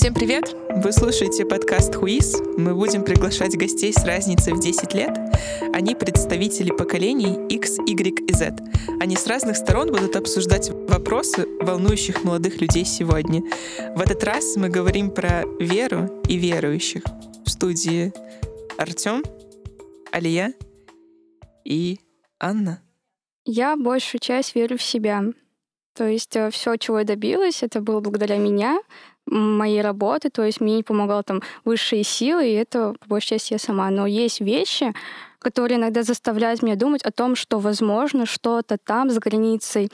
Всем привет! Вы слушаете подкаст «Хуиз». Мы будем приглашать гостей с разницей в 10 лет. Они представители поколений X, Y и Z. Они с разных сторон будут обсуждать вопросы, волнующих молодых людей сегодня. В этот раз мы говорим про веру и верующих. В студии Артем, Алия и Анна. Я большую часть верю в себя. То есть все, чего я добилась, это было благодаря меня, моей работы, то есть мне не помогал там высшие силы, и это, по большей части, я сама. Но есть вещи, которые иногда заставляют меня думать о том, что, возможно, что-то там, за границей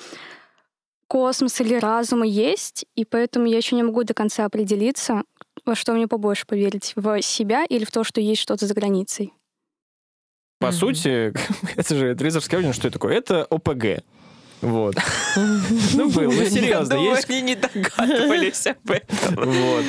космоса или разума есть, и поэтому я еще не могу до конца определиться, во что мне побольше поверить, в себя или в то, что есть что-то за границей. По mm-hmm. сути, это же Трезорский что это такое? Это ОПГ. Вот. Ну, был, ну, серьезно. Я думаю, они не догадывались об этом. Вот.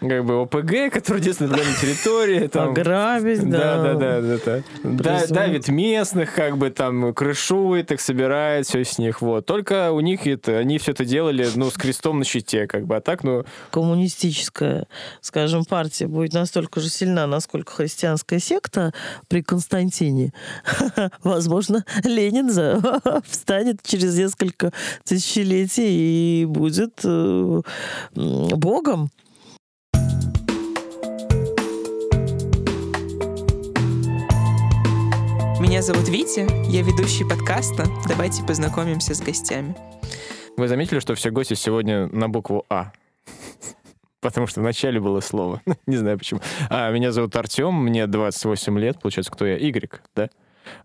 Как бы ОПГ, который действует на данной территории. Там, Ограбить, да. Да, да, да. да, давит местных, как бы там крышует их, собирает все с них. Вот. Только у них это, они все это делали, ну, с крестом на щите, как бы. А так, ну... Коммунистическая, скажем, партия будет настолько же сильна, насколько христианская секта при Константине. Возможно, Ленин встанет через через несколько тысячелетий и будет э, богом. Меня зовут Витя, я ведущий подкаста. Давайте познакомимся с гостями. Вы заметили, что все гости сегодня на букву А? Потому что вначале было слово. Не знаю почему. А, меня зовут Артем, мне 28 лет. Получается, кто я? Игорь, да?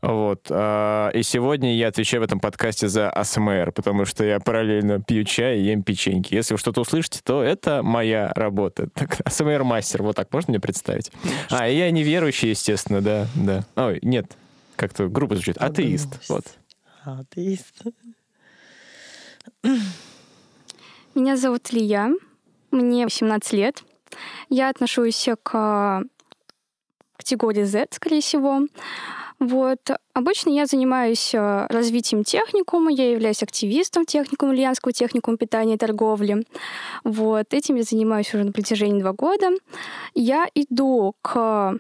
Вот. А, и сегодня я отвечаю в этом подкасте за АСМР, потому что я параллельно пью чай и ем печеньки. Если вы что-то услышите, то это моя работа. АСМР-мастер, вот так можно мне представить? А, и я неверующий, естественно, да, да. Ой, нет, как-то грубо звучит. Атеист, вот. Атеист. Меня зовут Лия, мне 18 лет. Я отношусь к категории Z, скорее всего. Вот. Обычно я занимаюсь э, развитием техникума, я являюсь активистом техникума, Ульяновского техникума питания и торговли. Вот. Этим я занимаюсь уже на протяжении два года. Я иду к,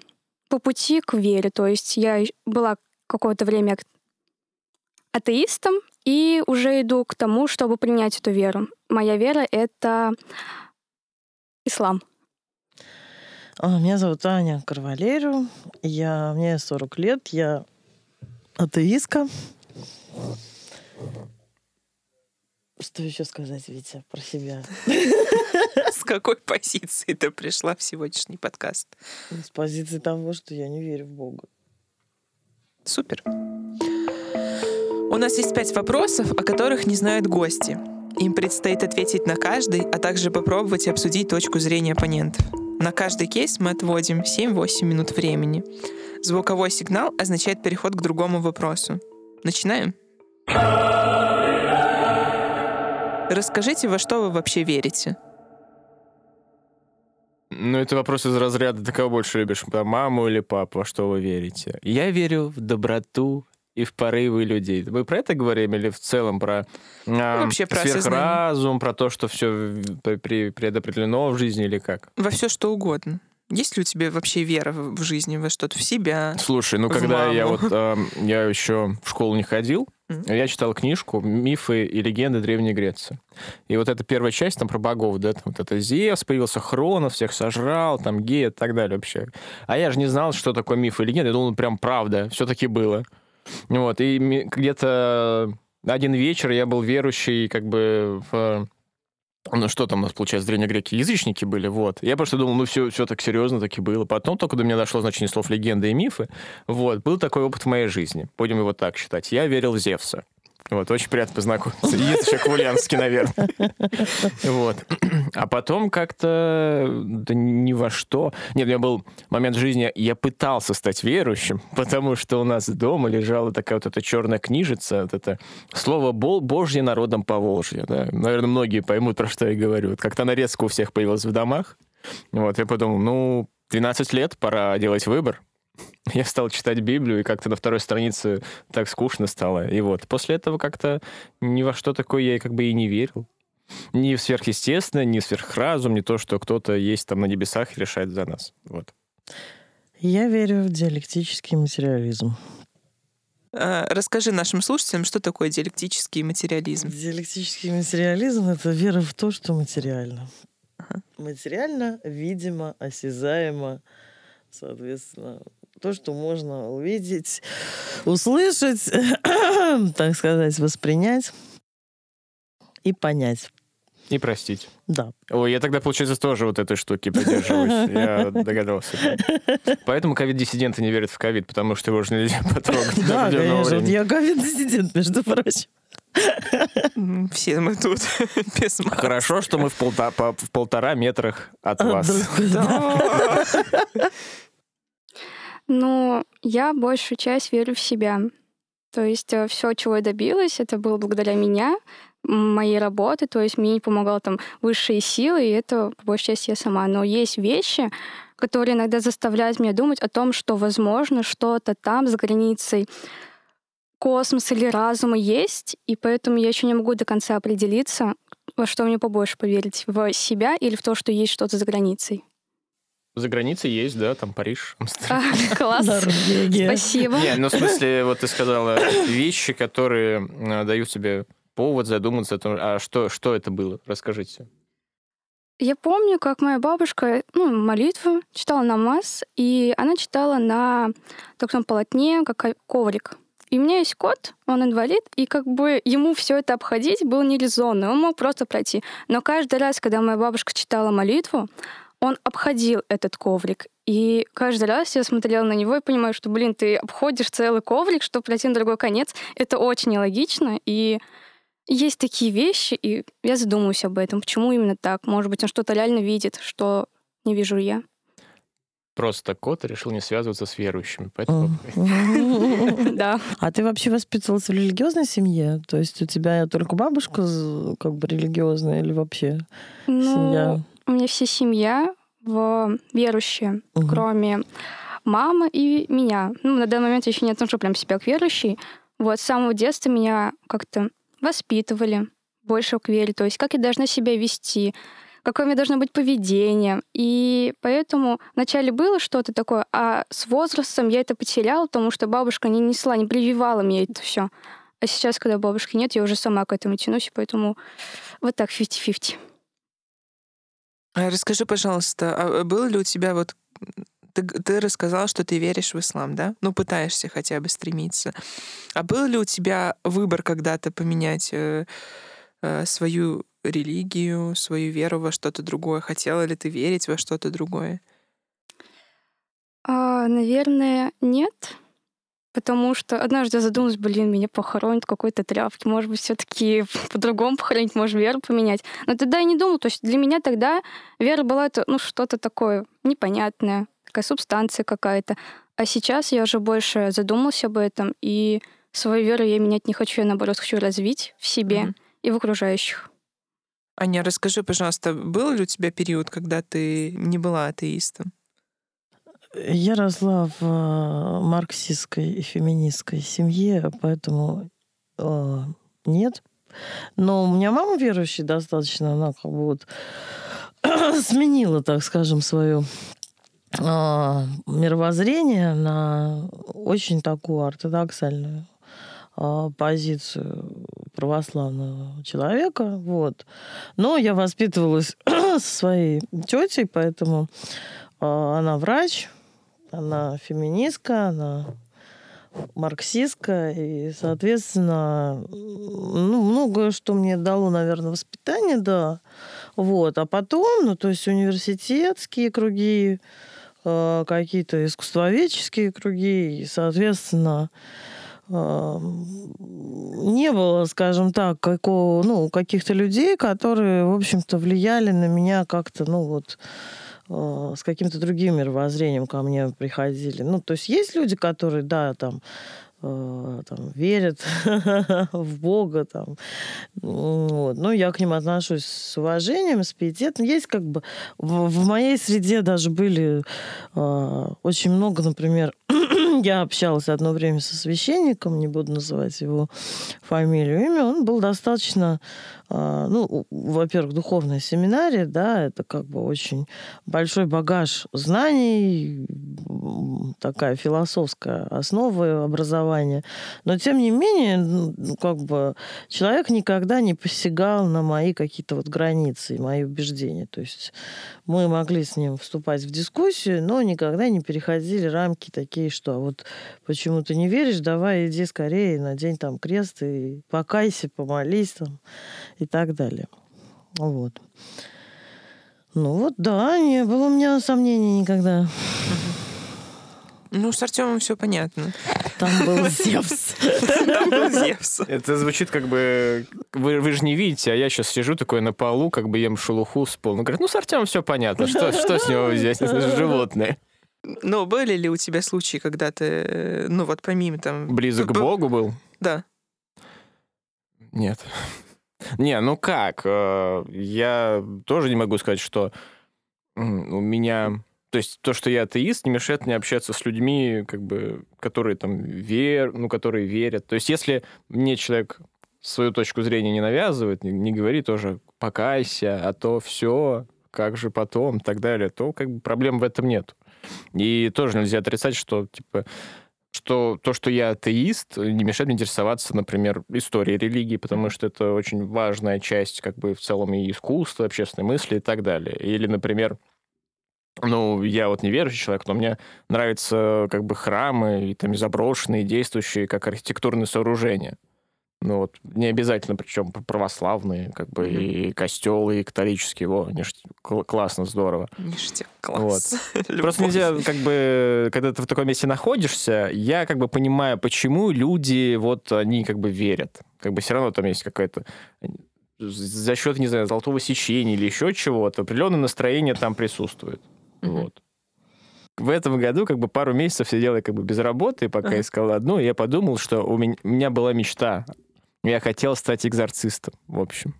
по пути к вере, то есть я была какое-то время атеистом и уже иду к тому, чтобы принять эту веру. Моя вера — это ислам. А, меня зовут Аня Карвалеру. Я, мне 40 лет. Я атеистка. Что еще сказать, Витя, про себя? С какой позиции ты пришла в сегодняшний подкаст? С позиции того, что я не верю в Бога. Супер. У нас есть пять вопросов, о которых не знают гости. Им предстоит ответить на каждый, а также попробовать обсудить точку зрения оппонентов. На каждый кейс мы отводим 7-8 минут времени. Звуковой сигнал означает переход к другому вопросу. Начинаем? Расскажите, во что вы вообще верите? Ну, это вопрос из разряда, ты кого больше любишь, маму или папу, во что вы верите? Я верю в доброту, и в порывы людей. Мы про это говорим или в целом про э, Вообще про сверхразум, про то, что все предопределено в жизни или как? Во все что угодно. Есть ли у тебя вообще вера в, жизни, во что-то, в себя? Слушай, ну когда маму? я вот э, я еще в школу не ходил, mm-hmm. я читал книжку «Мифы и легенды Древней Греции». И вот эта первая часть там про богов, да, там, вот это Зевс появился, Хронос всех сожрал, там гея и так далее вообще. А я же не знал, что такое мифы и легенды, я думал, прям правда, все-таки было. Вот, и где-то один вечер я был верующий как бы в ну, что там у нас, получается, древнегреки язычники были, вот. Я просто думал, ну, все, все так серьезно таки было. Потом только до меня дошло значение слов легенды и мифы. Вот, был такой опыт в моей жизни. Будем его так считать. Я верил в Зевса. Вот, очень приятно познакомиться. Есть еще Квулянский, наверное. Вот. А потом как-то да ни во что. Нет, у меня был момент в жизни, я пытался стать верующим, потому что у нас дома лежала такая вот эта черная книжица, вот это слово «Божье народом по Волжье». Да? Наверное, многие поймут, про что я говорю. Вот как-то нарезка у всех появилась в домах. Вот, я подумал, ну, 12 лет, пора делать выбор. Я стал читать Библию, и как-то на второй странице так скучно стало. И вот после этого как-то ни во что такое я как бы и не верил. ни в сверхъестественное, ни в сверхразум, не то, что кто-то есть там на небесах и решает за нас. Вот. Я верю в диалектический материализм. А, расскажи нашим слушателям, что такое диалектический материализм. Диалектический материализм — это вера в то, что материально. Ага. Материально, видимо, осязаемо, соответственно, то, что можно увидеть, услышать, так сказать, воспринять и понять. И простить. Да. Ой, я тогда, получается, тоже вот этой штуки придерживаюсь. Я догадался. Поэтому ковид-диссиденты не верят в ковид, потому что его же нельзя потрогать. Да, конечно. Я ковид-диссидент, между прочим. Все мы тут без маски. Хорошо, что мы в, полта, по, в полтора метрах от вас. Ну, я большую часть верю в себя. То есть э, все, чего я добилась, это было благодаря меня, моей работы, то есть мне не помогал там высшие силы, и это, по большей части, я сама. Но есть вещи, которые иногда заставляют меня думать о том, что, возможно, что-то там за границей космос или разума есть, и поэтому я еще не могу до конца определиться, во что мне побольше поверить, в себя или в то, что есть что-то за границей. За границей есть, да, там Париж, Амстердам. А, класс. Спасибо. Не, ну в смысле, вот ты сказала вещи, которые э, дают тебе повод задуматься о том, а что, что это было? Расскажите. Я помню, как моя бабушка ну, молитву читала намаз, и она читала на таком полотне, как коврик. И у меня есть кот, он инвалид, и как бы ему все это обходить было нерезонно, он мог просто пройти. Но каждый раз, когда моя бабушка читала молитву, он обходил этот коврик. И каждый раз я смотрела на него и понимаю, что, блин, ты обходишь целый коврик, чтобы пройти на другой конец. Это очень нелогично, и есть такие вещи, и я задумываюсь об этом. Почему именно так? Может быть, он что-то реально видит, что не вижу я. Просто кот решил не связываться с верующими, поэтому... Да. А ты вообще воспитывался в религиозной семье? То есть у тебя только бабушка как бы религиозная или вообще ну, семья? У меня вся семья верующая, кроме мамы и меня. Ну, на данный момент я еще не отношу прям себя к верующей. Вот с самого детства меня как-то воспитывали больше к вере, то есть как я должна себя вести, какое у меня должно быть поведение. И поэтому вначале было что-то такое, а с возрастом я это потеряла, потому что бабушка не несла, не прививала мне это все. А сейчас, когда бабушки нет, я уже сама к этому тянусь, и поэтому вот так 50-50. А расскажи, пожалуйста, а было ли у тебя вот ты, ты рассказала, что ты веришь в ислам, да? Ну, пытаешься хотя бы стремиться. А был ли у тебя выбор когда-то поменять э, э, свою религию, свою веру во что-то другое? Хотела ли ты верить во что-то другое? А, наверное, нет. Потому что однажды я задумалась, блин, меня похоронят какой-то тряпки. Может быть, все таки по-другому похоронить, может, веру поменять. Но тогда я не думала. То есть для меня тогда вера была это, ну, что-то такое непонятное такая субстанция какая-то. А сейчас я уже больше задумался об этом, и свою веру я менять не хочу, я наоборот хочу развить в себе mm-hmm. и в окружающих. Аня, расскажи, пожалуйста, был ли у тебя период, когда ты не была атеистом? Я росла в э, марксистской и феминистской семье, поэтому э, нет. Но у меня мама верующая достаточно, она как бы вот сменила, так скажем, свою а, мировоззрение на очень такую ортодоксальную а, позицию православного человека. Вот. Но я воспитывалась со своей тетей, поэтому а, она врач, она феминистка, она марксистка, и, соответственно, ну, многое, что мне дало, наверное, воспитание, да. Вот. А потом, ну, то есть университетские круги, Э, какие-то искусствоведческие круги, и, соответственно, э, не было, скажем так, какого, ну, каких-то людей, которые, в общем-то, влияли на меня как-то, ну, вот, с каким-то другим мировоззрением ко мне приходили. Ну, то есть есть люди, которые, да, там, Э, там, верят в Бога. Там. Вот. Ну, я к ним отношусь с уважением, с пиететом. Есть как бы... В, в моей среде даже были э, очень много, например, я общалась одно время со священником, не буду называть его фамилию, имя, он был достаточно ну, во-первых, духовная семинария, да, это как бы очень большой багаж знаний, такая философская основа образования. Но, тем не менее, ну, как бы человек никогда не посягал на мои какие-то вот границы и мои убеждения. То есть мы могли с ним вступать в дискуссию, но никогда не переходили рамки такие, что «А вот почему ты не веришь, давай иди скорее, надень там крест и покайся, помолись там и так далее. Вот. Ну вот, да, не было у меня сомнений никогда. Ну, с Артемом все понятно. Там был Зевс. Там был Зевс. Это звучит как бы... Вы, вы же не видите, а я сейчас сижу такой на полу, как бы ем шелуху с пола. Ну, говорят, ну, с Артемом все понятно. Что, что с него взять? Это же животное. Ну, были ли у тебя случаи, когда ты, э, ну, вот помимо там... Близок к Богу был? Да. Нет. Не, ну как? Э, я тоже не могу сказать, что у меня... То есть то, что я атеист, не мешает мне общаться с людьми, как бы, которые там вер, ну, которые верят. То есть если мне человек свою точку зрения не навязывает, не, не говорит тоже покайся, а то все, как же потом, и так далее, то как бы проблем в этом нет. И тоже нельзя отрицать, что типа что то, что я атеист, не мешает мне интересоваться, например, историей религии, потому что это очень важная часть как бы в целом и искусства, общественной мысли и так далее. Или, например, ну, я вот не верующий человек, но мне нравятся как бы храмы и там заброшенные, действующие как архитектурные сооружения. Ну вот, не обязательно, причем православные, как бы, mm-hmm. и костелы, и католические, во, ништяк, классно, здорово. Ништяк, класс. Вот. Просто нельзя, как бы, когда ты в таком месте находишься, я как бы понимаю, почему люди, вот, они как бы верят. Как бы все равно там есть какая-то за счет, не знаю, золотого сечения или еще чего-то, определенное настроение там присутствует. Mm-hmm. Вот в этом году как бы пару месяцев сидел я как бы без работы, пока искал одну, и я подумал, что у меня, у меня была мечта я хотел стать экзорцистом, в общем.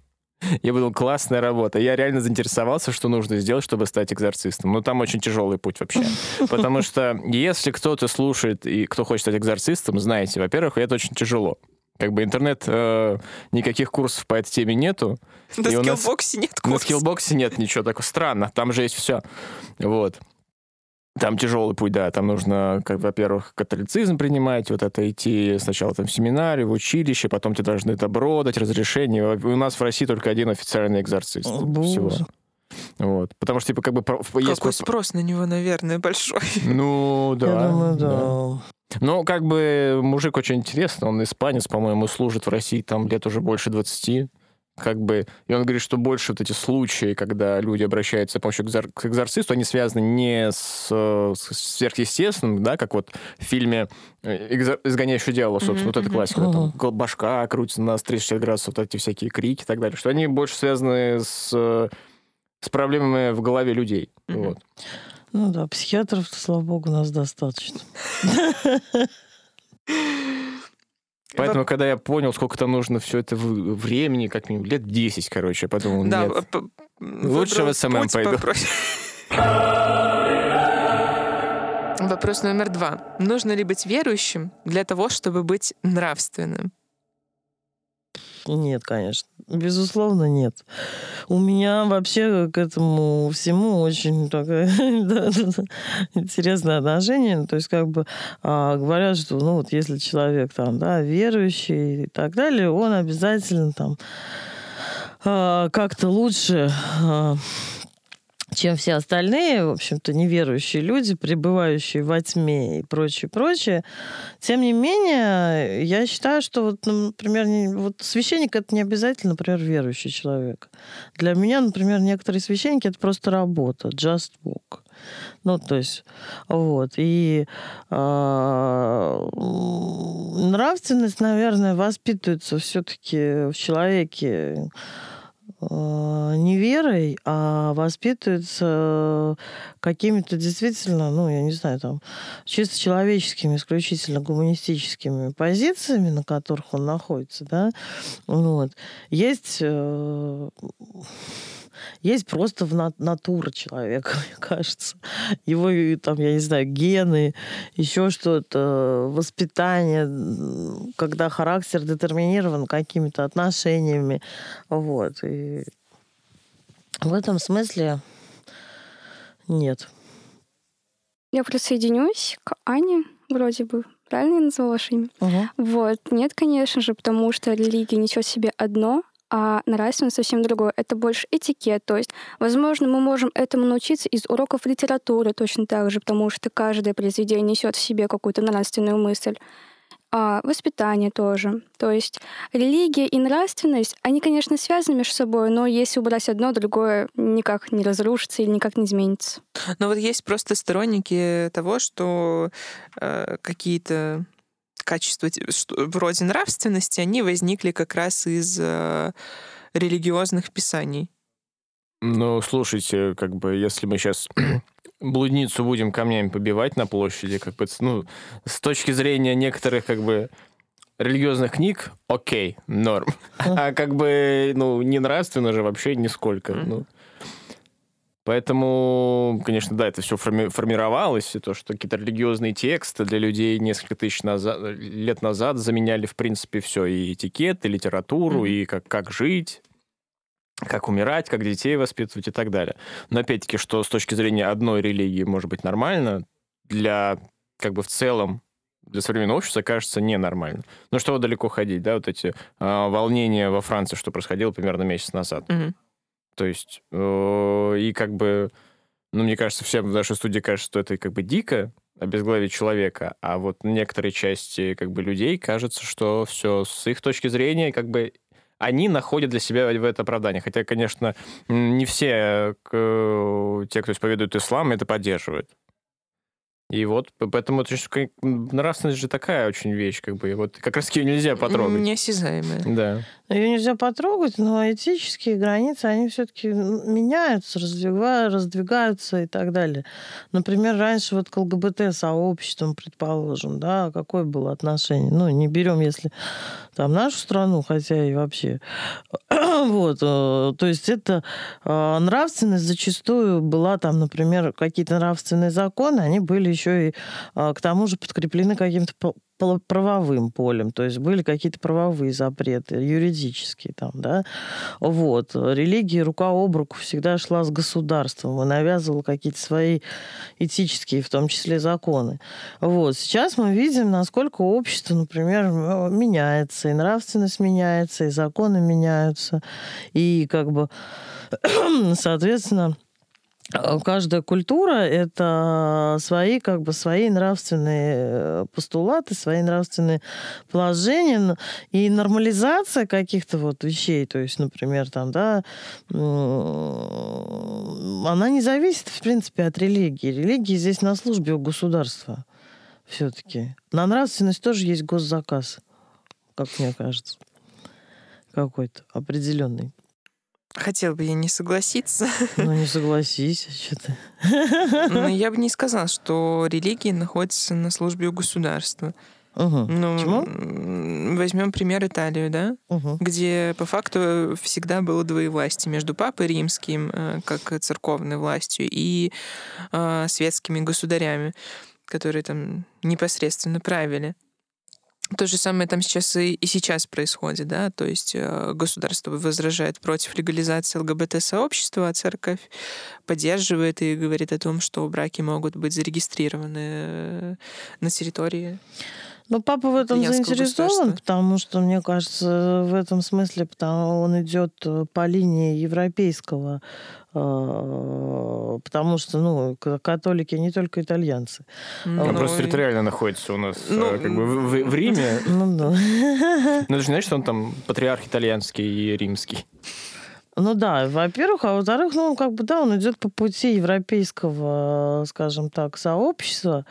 Я подумал, классная работа. Я реально заинтересовался, что нужно сделать, чтобы стать экзорцистом. Но там очень тяжелый путь вообще. Потому что если кто-то слушает и кто хочет стать экзорцистом, знаете, во-первых, это очень тяжело. Как бы интернет, э, никаких курсов по этой теме нету. На скиллбоксе нет курсов. На скиллбоксе нет ничего такого. Странно, там же есть все. Вот. Там тяжелый путь, да. Там нужно, как, во-первых, католицизм принимать, вот это идти сначала там в семинарий, в училище, потом тебе должны добро дать, разрешение. У нас в России только один официальный экзорцист О, всего. Вот. Потому что, типа, как бы... Какой есть... спрос на него, наверное, большой. Ну, да. Я думаю, да. да. Ну, как бы мужик очень интересный, он испанец, по-моему, служит в России там лет уже больше 20 как бы, и он говорит, что больше вот эти случаи, когда люди обращаются с помощью к экзорцисту, они связаны не с, с сверхъестественным, да, как вот в фильме э, «Изгоняющий дьявола», собственно, mm-hmm. вот эта классика, mm-hmm. там башка крутится на 360 градусов, вот эти всякие крики и так далее, что они больше связаны с, с проблемами в голове людей, mm-hmm. вот. Ну да, психиатров, слава богу, нас достаточно. Поэтому, когда я понял, сколько там нужно все это времени, как минимум, лет 10, короче, я подумал, да, нет, лучше в SMM пойду. Вопрос номер два. Нужно ли быть верующим для того, чтобы быть нравственным? Нет, конечно. Безусловно, нет. У меня вообще к этому всему очень такое да, да, интересное отношение. То есть, как бы а, говорят, что ну вот если человек там, да, верующий и так далее, он обязательно там а, как-то лучше а, чем все остальные, в общем-то, неверующие люди, пребывающие во тьме и прочее, прочее. Тем не менее, я считаю, что, вот, например, вот священник это не обязательно, например, верующий человек. Для меня, например, некоторые священники это просто работа, just work. Ну, то есть, вот. И э, нравственность, наверное, воспитывается все-таки в человеке не верой, а воспитывается какими-то действительно, ну, я не знаю, там, чисто человеческими, исключительно гуманистическими позициями, на которых он находится, да, вот. Есть э, Есть просто в на- натура человека, мне кажется. Его, там, я не знаю, гены, еще что-то, воспитание, когда характер детерминирован какими-то отношениями. Вот. И в этом смысле нет. Я присоединюсь к Ане, вроде бы. Правильно я назвала ваше имя? Угу. Вот. Нет, конечно же, потому что религия несет в себе одно, а нравственность совсем другое. Это больше этикет. То есть, возможно, мы можем этому научиться из уроков литературы точно так же, потому что каждое произведение несет в себе какую-то нравственную мысль. А воспитание тоже. То есть религия и нравственность, они, конечно, связаны между собой, но если убрать одно, другое никак не разрушится или никак не изменится. Но вот есть просто сторонники того, что э, какие-то качества вроде нравственности, они возникли как раз из э, религиозных писаний. Ну, слушайте, как бы, если мы сейчас блудницу будем камнями побивать на площади, как бы, ну, с точки зрения некоторых, как бы, религиозных книг, окей, норм. А как бы, ну, не нравственно же вообще нисколько. Ну. Поэтому, конечно, да, это все форми- формировалось, и то, что какие-то религиозные тексты для людей несколько тысяч назад, лет назад заменяли, в принципе, все, и этикет, и литературу, mm-hmm. и как, как жить, как умирать, как детей воспитывать и так далее. Но опять-таки, что с точки зрения одной религии может быть нормально, для как бы в целом для современного общества кажется ненормально. Ну что далеко ходить, да, вот эти э, волнения во Франции, что происходило примерно месяц назад. Mm-hmm. То есть, э, и как бы, ну, мне кажется, всем в нашей студии кажется, что это как бы дико, обезглавить человека, а вот некоторые части как бы людей кажется, что все с их точки зрения как бы они находят для себя в это оправдание. Хотя, конечно, не все те, кто исповедует ислам, это поддерживают. И вот поэтому это же, нравственность же такая очень вещь, как бы, вот как раз ее нельзя потрогать. Неосязаемая. Да. Ее нельзя потрогать, но этические границы, они все-таки меняются, раздвигаются, раздвигаются и так далее. Например, раньше вот к ЛГБТ-сообществам, предположим, да, какое было отношение? Ну, не берем, если там нашу страну, хотя и вообще. вот, э, то есть это э, нравственность зачастую была там, например, какие-то нравственные законы, они были еще и э, к тому же подкреплены каким-то правовым полем, то есть были какие-то правовые запреты, юридические там, да, вот. Религия рука об руку всегда шла с государством и навязывала какие-то свои этические, в том числе, законы. Вот. Сейчас мы видим, насколько общество, например, меняется, и нравственность меняется, и законы меняются, и как бы, соответственно, каждая культура — это свои, как бы, свои нравственные э, постулаты, свои нравственные положения и нормализация каких-то вот вещей, то есть, например, там, да, она не зависит, в принципе, от религии. Религия здесь на службе у государства все-таки. На нравственность тоже есть госзаказ, как мне кажется, какой-то определенный. Хотел бы я не согласиться. Ну, не согласись, что ты. Ну, я бы не сказала, что религия находится на службе у государства. Угу. Ну, Почему? Возьмем пример Италию, да? Угу. Где по факту всегда было двоевластие между папой римским, э, как церковной властью, и э, светскими государями, которые там непосредственно правили. То же самое там сейчас и, и сейчас происходит, да, то есть э, государство возражает против легализации ЛГБТ-сообщества, а церковь поддерживает и говорит о том, что браки могут быть зарегистрированы э, на территории ну, папа в этом заинтересован, потому что, мне кажется, в этом смысле потому он идет э, по линии европейского, э, потому что, ну, католики не только итальянцы. Ну, он просто территориально находится у нас ну, как бы в, в Риме. Ну, да. Ну, ты же знаешь, что он там патриарх итальянский и римский. Ну да, во-первых, а во-вторых, ну, как бы, да, он идет по пути европейского, скажем так, сообщества,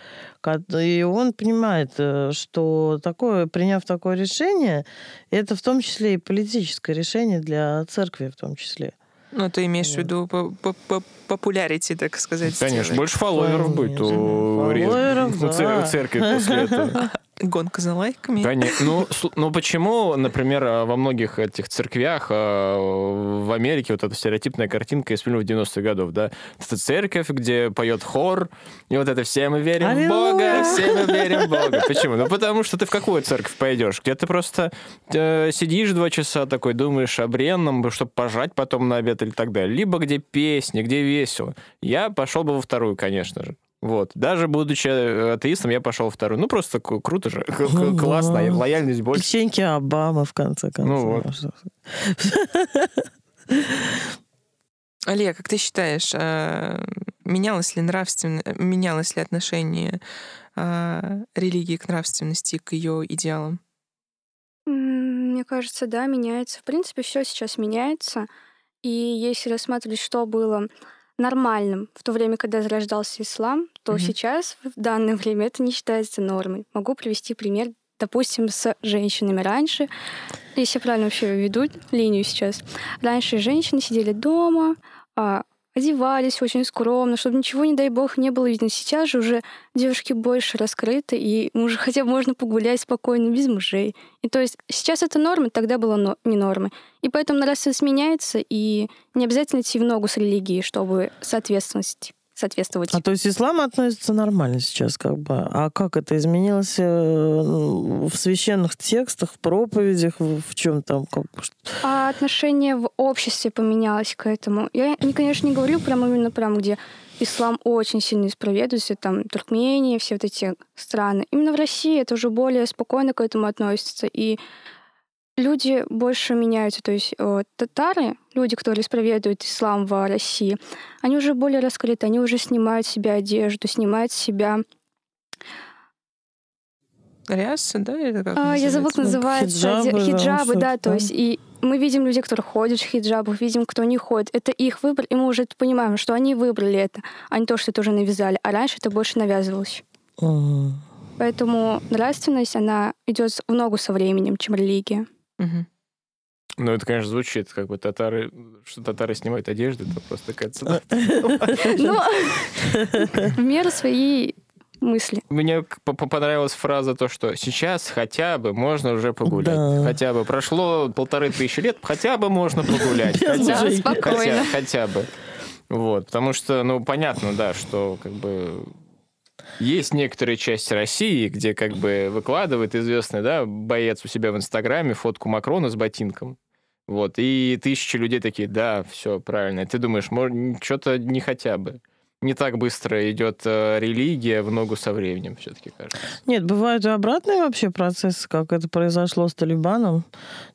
и он понимает, э, что такое, приняв такое решение, это в том числе и политическое решение для церкви в том числе. Ну, ты имеешь вот. в виду популярити, так сказать. Конечно, сделать. больше фолловеров будет у, фолловеров, у да. церкви после этого. Гонка за лайками. Конечно. Ну, слу- ну почему, например, э, во многих этих церквях э, в Америке вот эта стереотипная картинка из фильмов 90-х годов, да? Это церковь, где поет хор, и вот это «Все мы верим в Бога, Аллилуйя! все мы верим в Бога». Почему? Ну, потому что ты в какую церковь пойдешь? Где ты просто э, сидишь два часа такой, думаешь о бренном, чтобы пожать потом на обед или так далее. Либо где песни, где весело. Я пошел бы во вторую, конечно же. Вот. Даже будучи э, атеистом, я пошел вторую. Ну, просто круто же. К- к- Ну Классно. да. Лояльность больше. Печеньки Обамы, в конце концов. Ну вот. Олег, как ты считаешь, а, менялось ли нравственно, менялось ли отношение а, религии к нравственности, к ее идеалам? Мне кажется, да, меняется. В принципе, все сейчас меняется. И если рассматривать, что было нормальным в то время, когда зарождался ислам, то Мгм. сейчас, в данное время, это не считается нормой. Могу привести пример, допустим, с женщинами раньше. Если я правильно вообще веду линию сейчас. Раньше женщины сидели дома, а, одевались очень скромно, чтобы ничего, не дай бог, не было видно. Сейчас же уже девушки больше раскрыты, и уже хотя бы можно погулять спокойно, без мужей. И то есть сейчас это норма, тогда было но- не нормой. И поэтому нравственность меняется, и не обязательно идти в ногу с религией, чтобы соответствовать. Соответствовать. А то есть ислам относится нормально сейчас, как бы. А как это изменилось э, в священных текстах, в проповедях, в, чем там? Как, А отношение в обществе поменялось к этому. Я, не, конечно, не говорю прям именно прям, где ислам очень сильно исповедуется, там Туркмения, все вот эти страны. Именно в России это уже более спокойно к этому относятся. И люди больше меняются. То есть э, татары, люди, которые исповедуют ислам в России, они уже более раскрыты, они уже снимают с себя одежду, снимают с себя... Ряса, да? или как А, я забыла, называется? называется Хиджабы, да, хиджабы, что-то да, то есть и мы видим людей, которые ходят в хиджабах, видим, кто не ходит. Это их выбор, и мы уже понимаем, что они выбрали это, а не то, что это уже навязали. А раньше это больше навязывалось. Мгм. Поэтому нравственность, она идет в ногу со временем, чем религия. Ну, это, конечно, звучит, как бы татары, что татары снимают одежду, это просто такая цитата. Но в меру своей мысли. Мне понравилась фраза то, что сейчас хотя бы можно уже погулять. Да. Хотя бы прошло полторы тысячи лет, хотя бы можно погулять. Хотя. Спокойно. хотя, хотя бы. Вот, потому что, ну, понятно, да, что как бы есть некоторые части России, где как бы выкладывает известный, да, боец у себя в Инстаграме фотку Макрона с ботинком. Вот, и тысячи людей такие, да, все правильно. Ты думаешь, может, что-то не хотя бы. Не так быстро идет э, религия в ногу со временем, все-таки кажется. Нет, бывают и обратные вообще процессы, как это произошло с Талибаном.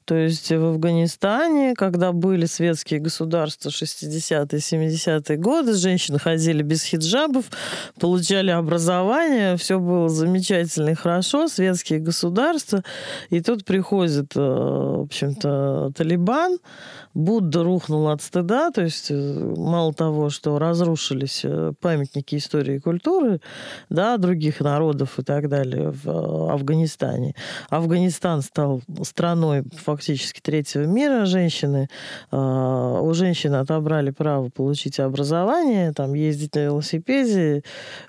То есть в Афганистане, когда были светские государства 60-е, 70-е годы, женщины ходили без хиджабов, получали образование, все было замечательно и хорошо, светские государства. И тут приходит, э, в общем-то, Талибан, Будда рухнул от стыда, то есть э, мало того, что разрушились памятники истории и культуры, да, других народов и так далее в э, Афганистане. Афганистан стал страной фактически третьего мира. Женщины, э, у женщин отобрали право получить образование, там, ездить на велосипеде,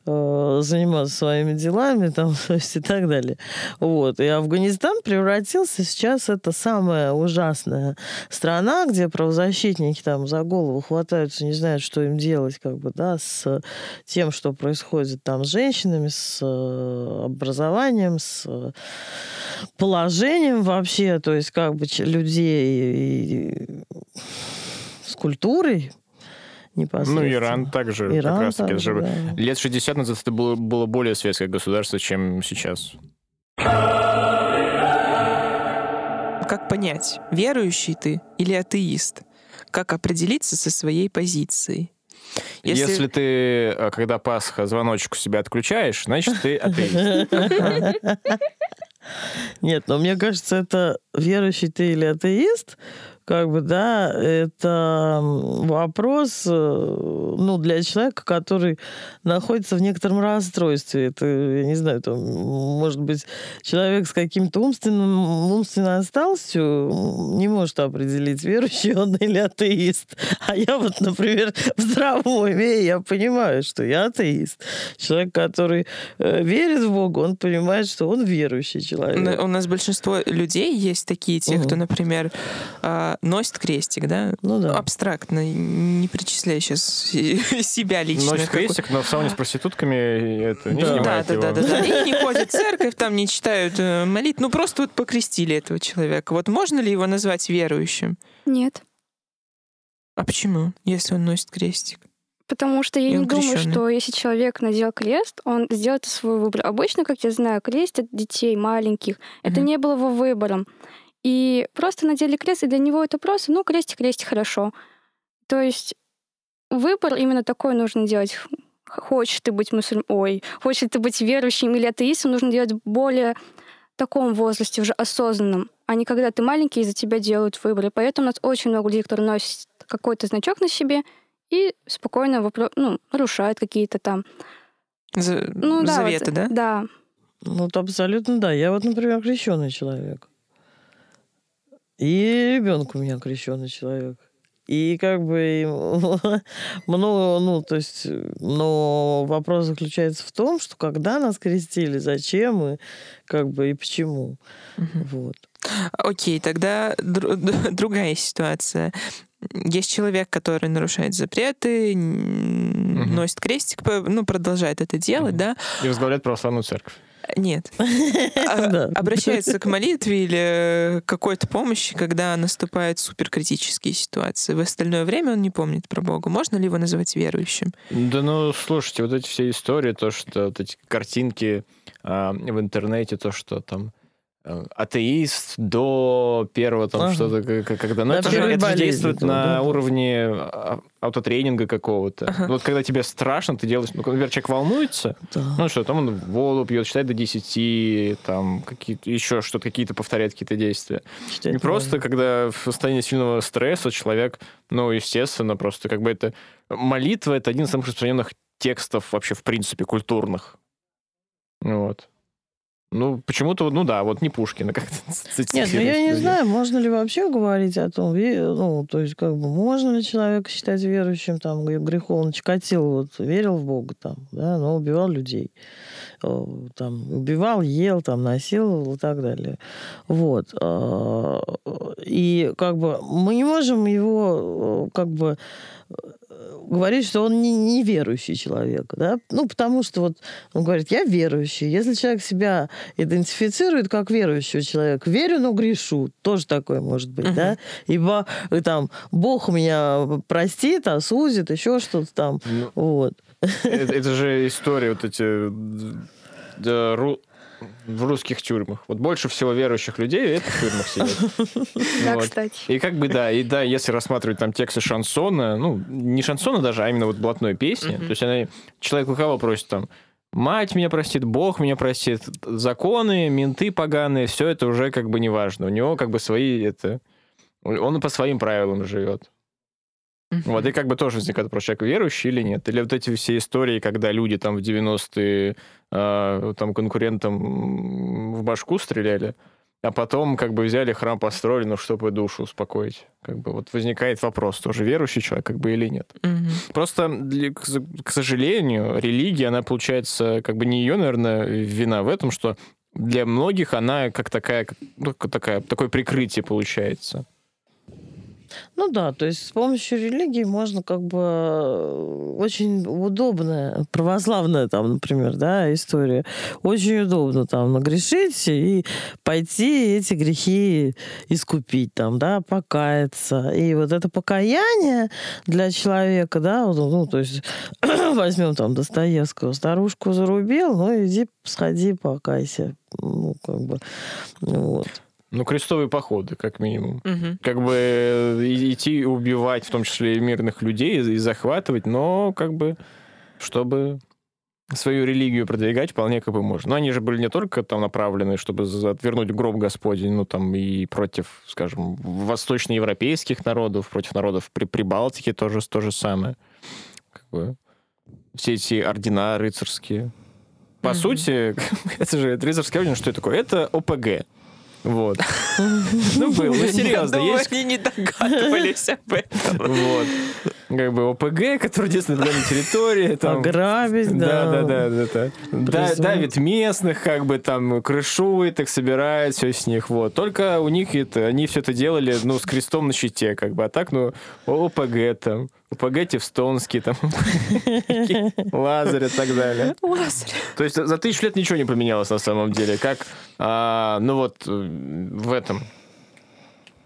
э, заниматься своими делами, там, то есть и так далее. Вот. И Афганистан превратился сейчас, это самая ужасная страна, где правозащитники там за голову хватаются, не знают, что им делать, как бы, да, с тем, что происходит там с женщинами, с э, образованием, с э, положением вообще, то есть как бы людей и с культурой непосредственно. Ну, Иран также, Иран как раз таки, также, же да. лет 60 назад это было, было более светское государство, чем сейчас. Как понять, верующий ты или атеист? Как определиться со своей позицией? Если, ты, э, когда Пасха, звоночек у себя отключаешь, значит, ты атеист. Нет, но мне кажется, это верующий ты или атеист, как бы, да, это вопрос, э, ну, для человека, который находится в некотором расстройстве. Это, я не знаю, там, может быть, человек с каким-то умственным, умственной отсталостью не может определить, верующий он или атеист. А я вот, например, в здравом уме, я понимаю, что я атеист. Человек, который э, верит в Бога, он понимает, что он верующий человек. У нас большинство людей есть такие, те, угу. кто, например, а, носит крестик, да? Ну да. Абстрактно, не причисляя сейчас себя лично. Носит крестик, но в сауне с проститутками это не да. да. Да, да, да, да. И не ходят в церковь, там не читают э, молитв. Ну, просто вот покрестили этого человека. Вот можно ли его назвать верующим? Нет. А почему, если он носит крестик? Потому что я и не думаю, что если человек надел крест, он сделает свой выбор. Обычно, как я знаю, крестят детей маленьких. Mm-hmm. Это не было его выбором. И просто надели крест, и для него это просто, ну, крестик, крестик, хорошо. То есть выбор именно такой нужно делать. Хочешь ты быть мусульм... Ой, хочешь ты быть верующим или атеистом, нужно делать более таком возрасте, уже осознанном, а не когда ты маленький, и за тебя делают выборы. Поэтому у нас очень много людей, которые носят какой-то значок на себе и спокойно вопро... ну, нарушают какие-то там... За... Ну, да, заветы, вот, да? Да. Ну, вот абсолютно да. Я вот, например, крещенный человек. И ребенок у меня крещенный человек. И как бы много, ну, то есть, но вопрос заключается в том, что когда нас крестили, зачем и как бы и почему. Угу. Вот. Окей, тогда др- другая ситуация. Есть человек, который нарушает запреты, угу. носит крестик, ну, продолжает это делать, угу. да? И возглавляет православную церковь. Нет. А, обращается к молитве или какой-то помощи, когда наступают суперкритические ситуации. В остальное время он не помнит про Бога. Можно ли его называть верующим? Да ну, слушайте, вот эти все истории, то, что вот эти картинки а, в интернете, то, что там атеист до первого там ага. что-то, когда... Ну, это, же, это же действует на да. уровне а, автотренинга какого-то. Ага. Вот когда тебе страшно, ты делаешь... Ну, например, человек волнуется, да. ну что, там он воду пьет, считает до 10, там какие-то еще что-то, какие-то повторяет какие-то действия. Считает И просто, важно. когда в состоянии сильного стресса человек, ну, естественно, просто как бы это... Молитва — это один из самых распространенных текстов вообще, в принципе, культурных. Вот. Ну, почему-то, ну да, вот не Пушкина как-то Нет, ну я не знаю, можно ли вообще говорить о том, ну, то есть, как бы, можно ли человека считать верующим, там, греховно Чикатило вот верил в Бога, там, да, но убивал людей. Там, убивал, ел, там, насиловал и так далее. Вот. А, и, как бы, мы не можем его, как бы, говорит, что он не, не верующий человек, да, ну, потому что вот он говорит, я верующий. Если человек себя идентифицирует как верующий человек, верю, но грешу, тоже такое может быть, uh-huh. да, ибо э, там Бог меня простит, осудит, еще что-то там, ну, вот. Это, это же история вот эти да, ру, в русских тюрьмах. Вот больше всего верующих людей это в тюрьмах сидят. Да, кстати. И как бы, да, и да, если рассматривать там тексты шансона, ну, не шансона даже, а именно вот блатной песни, то есть она, человек у кого просит там, мать меня простит, Бог меня простит, законы, менты поганые, все это уже как бы не важно. У него как бы свои, это, он по своим правилам живет. Вот, и как бы тоже возникает вопрос, человек верующий или нет. Или вот эти все истории, когда люди там в 90-е э, там конкурентам в башку стреляли, а потом как бы взяли храм построили, ну, чтобы душу успокоить. Как бы вот возникает вопрос, тоже верующий человек как бы или нет. Угу. Просто, для, к сожалению, религия, она получается, как бы не ее, наверное, вина в этом, что для многих она как такая, ну, такая, такое прикрытие получается. Ну да, то есть с помощью религии можно как бы э, очень удобная, православная там, например, да, история. Очень удобно там нагрешить и пойти эти грехи искупить там, да, покаяться. И вот это покаяние для человека, да, ну, то есть возьмем там Достоевского, старушку зарубил, ну иди сходи, покайся. Ну, как бы, вот. Ну, крестовые походы, как минимум. Угу. Как бы э, идти убивать, в том числе и мирных людей, и захватывать, но как бы, чтобы свою религию продвигать вполне как бы можно. Но они же были не только там направлены, чтобы отвернуть гроб Господень, ну там и против, скажем, восточноевропейских народов, против народов при Прибалтике тоже то же самое. Как бы все эти ордена рыцарские. По mm-hmm. сути, это же это рыцарский орден, что это такое? Это ОПГ. Вот. Ну, был, ну, серьезно. Я они не догадывались об этом. Вот. Как бы ОПГ, который действует на данной территории. Там, Ограбить, да. Да, да, да. да, давит местных, как бы там крышует, их собирает, все с них. Вот. Только у них это, они все это делали, ну, с крестом на щите, как бы. А так, ну, ОПГ там. УПГ Тевстонский, там, Лазарь и так далее. Лазарь. То есть за тысячу лет ничего не поменялось на самом деле. Как, а, ну вот, э, в этом,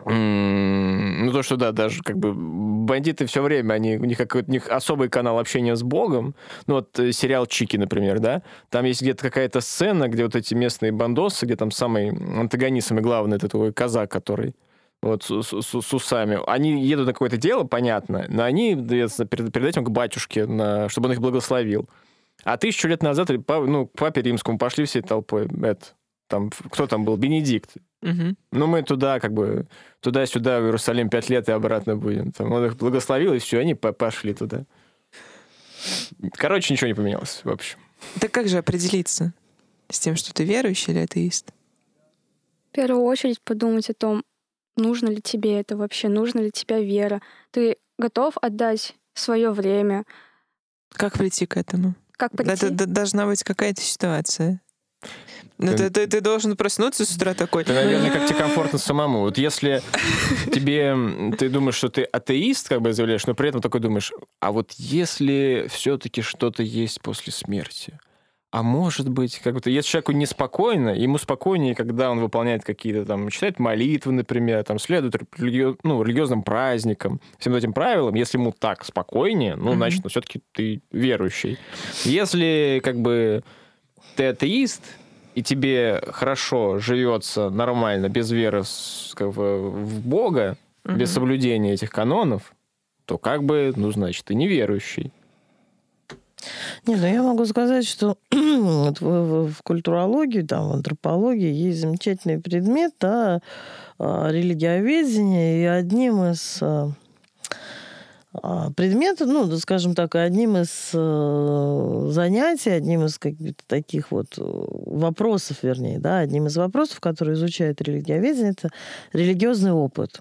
ну, то, что, да, даже как бы бандиты все время, они, у них какой-то у них особый канал общения с Богом. Ну, вот э, сериал Чики, например, да, там есть где-то какая-то сцена, где вот эти местные бандосы, где там самый антагонист, самый главный, это такой казак, который вот с, с, с усами. Они едут на какое-то дело, понятно, но они перед, перед этим к батюшке, на, чтобы он их благословил. А тысячу лет назад ну, к папе римскому пошли всей толпой. Это, там, кто там был? Бенедикт. Угу. Ну, мы туда, как бы, туда-сюда, в Иерусалим пять лет и обратно будем. Там, он их благословил, и все, они пошли туда. Короче, ничего не поменялось, в общем. Так как же определиться с тем, что ты верующий или атеист? В первую очередь подумать о том, нужно ли тебе это вообще, нужна ли тебе вера. Ты готов отдать свое время. Как прийти к этому? Как прийти? Это должна быть какая-то ситуация. Ну, ты, ты, ты должен проснуться с утра такой. Ты, наверное, как тебе комфортно самому. Вот если тебе ты думаешь, что ты атеист, как бы заявляешь, но при этом такой думаешь, а вот если все-таки что-то есть после смерти, а может быть, как будто если человеку неспокойно, ему спокойнее, когда он выполняет какие-то там, читает молитвы, например, там, следует религи... ну, религиозным праздникам, всем этим правилам, если ему так спокойнее, ну, mm-hmm. значит, ну, все-таки ты верующий. Если, как бы, ты атеист, и тебе хорошо живется нормально, без веры как бы, в Бога, mm-hmm. без соблюдения этих канонов, то как бы, ну, значит, ты неверующий. Не, ну я могу сказать, что в, культурологии, там, в антропологии есть замечательный предмет, да, а, религиоведение, и одним из а, а, предметов, ну, скажем так, одним из э, занятий, одним из каких-то таких вот э, вопросов, вернее, да, одним из вопросов, которые изучает религиоведение, это религиозный опыт.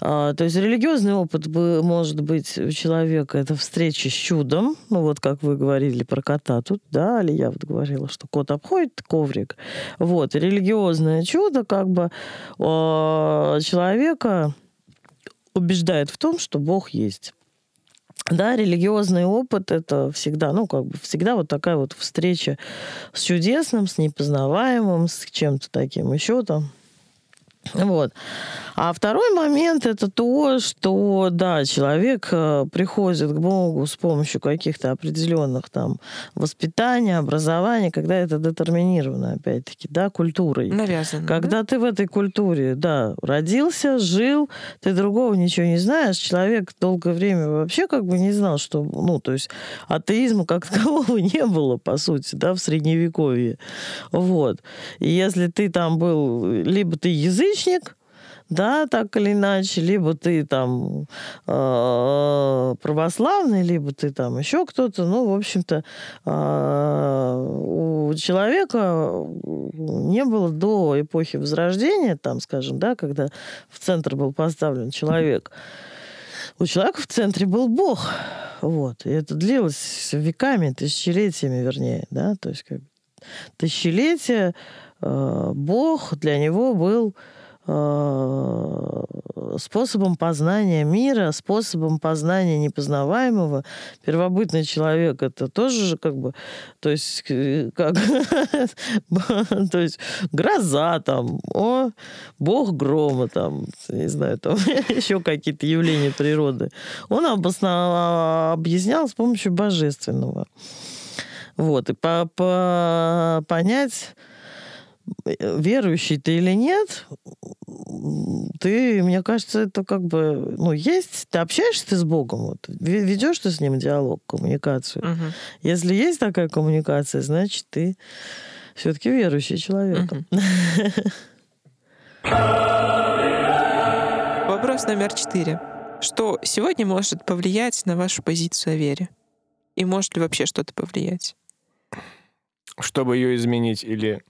А, то есть религиозный опыт может быть у человека это встреча с чудом, ну вот как вы говорили про кота тут, да, или я вот говорила, что кот обходит коврик. Вот, религиозное чудо как бы а, человека убеждает в том, что Бог есть. Да, религиозный опыт это всегда, ну, как бы всегда вот такая вот встреча с чудесным, с непознаваемым, с чем-то таким еще там. Вот. А второй момент это то, что, да, человек э, приходит к Богу с помощью каких-то определенных там воспитания, образования, когда это детерминировано, опять-таки, да, культурой. Навязано. Когда да? ты в этой культуре, да, родился, жил, ты другого ничего не знаешь, человек долгое время вообще как бы не знал, что, ну, то есть атеизма как такового не было, по сути, да, в Средневековье. Вот. И если ты там был, либо ты язычник, да, так или иначе, либо ты там э, православный, либо ты там еще кто-то, ну, в общем-то, э, у человека не было до эпохи Возрождения, там, скажем, да, когда в центр был поставлен человек, у человека в центре был Бог, вот, и это длилось веками, тысячелетиями, вернее, да, то есть как тысячелетия э, Бог для него был Э, способом познания мира, способом познания непознаваемого. Первобытный человек это тоже же как бы, то есть э, как, то есть гроза там, о, бог грома там, не знаю, там еще какие-то явления природы. Он обоснов... объяснял с помощью божественного. Вот, и по, по понять верующий ты или нет, ты, мне кажется, это как бы, ну, есть, ты общаешься ты с Богом, вот, ведешь ты с ним диалог, коммуникацию. Мгм. Если есть такая коммуникация, значит, ты все-таки верующий человек. Мгм. Вопрос номер четыре. Что сегодня может повлиять на вашу позицию о вере? И может ли вообще что-то повлиять? Чтобы ее изменить или...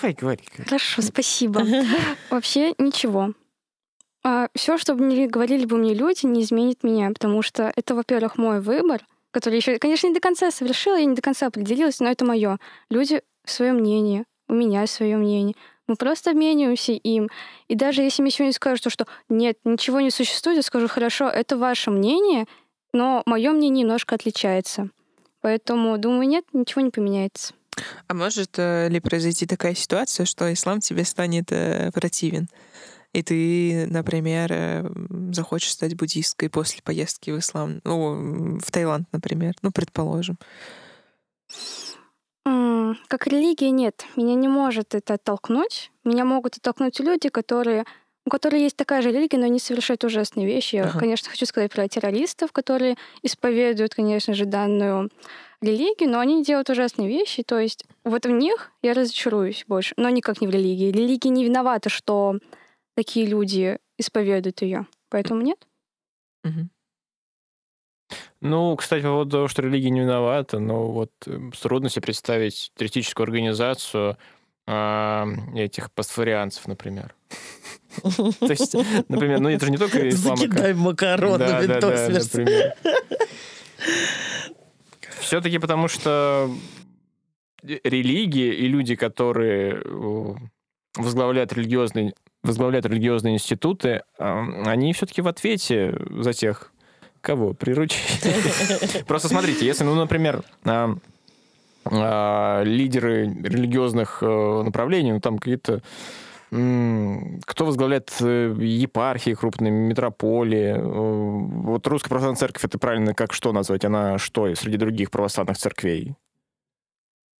Давай, говори. Хорошо, спасибо. Вообще ничего. все, что бы ни говорили бы мне люди, не изменит меня, потому что это, во-первых, мой выбор, который еще, конечно, не до конца совершила, я не до конца определилась, но это мое. Люди свое мнение, у меня свое мнение. Мы просто обмениваемся им. И даже если мне сегодня скажут, что нет, ничего не существует, я скажу, хорошо, это ваше мнение, но мое мнение немножко отличается. Поэтому, думаю, нет, ничего не поменяется. А может э, ли произойти такая ситуация, что ислам тебе станет э, противен? И ты, например, э, захочешь стать буддисткой после поездки в ислам, ну, в Таиланд, например, ну, предположим. Как религия нет, меня не может это оттолкнуть. Меня могут оттолкнуть люди, которые у которых есть такая же религия, но они совершают ужасные вещи. Я, Ага. конечно, хочу сказать про террористов, которые исповедуют, конечно же, данную религию, но они делают ужасные вещи. То есть вот в них я разочаруюсь больше, но никак не в религии. Религия не виновата, что такие люди исповедуют ее. Поэтому нет. Мгм. Ну, кстати, по поводу того, что религия не виновата, но вот э, трудно себе представить террористическую организацию а, этих пасфарианцев, например. То есть, например, ну это же не только ислам. Закидай макаронами например. Все-таки потому что религии и люди, которые э, возглавляют религиозные, возглавляют религиозные институты, они все-таки в ответе за тех, кого приручили. Просто смотрите, если, ну, например, а, а, лидеры религиозных э, направлений, ну, там какие-то кто возглавляет э, епархии крупные, метрополии? Э, Вот Русская Православная Церковь, это правильно как что назвать? Она что среди других православных церквей?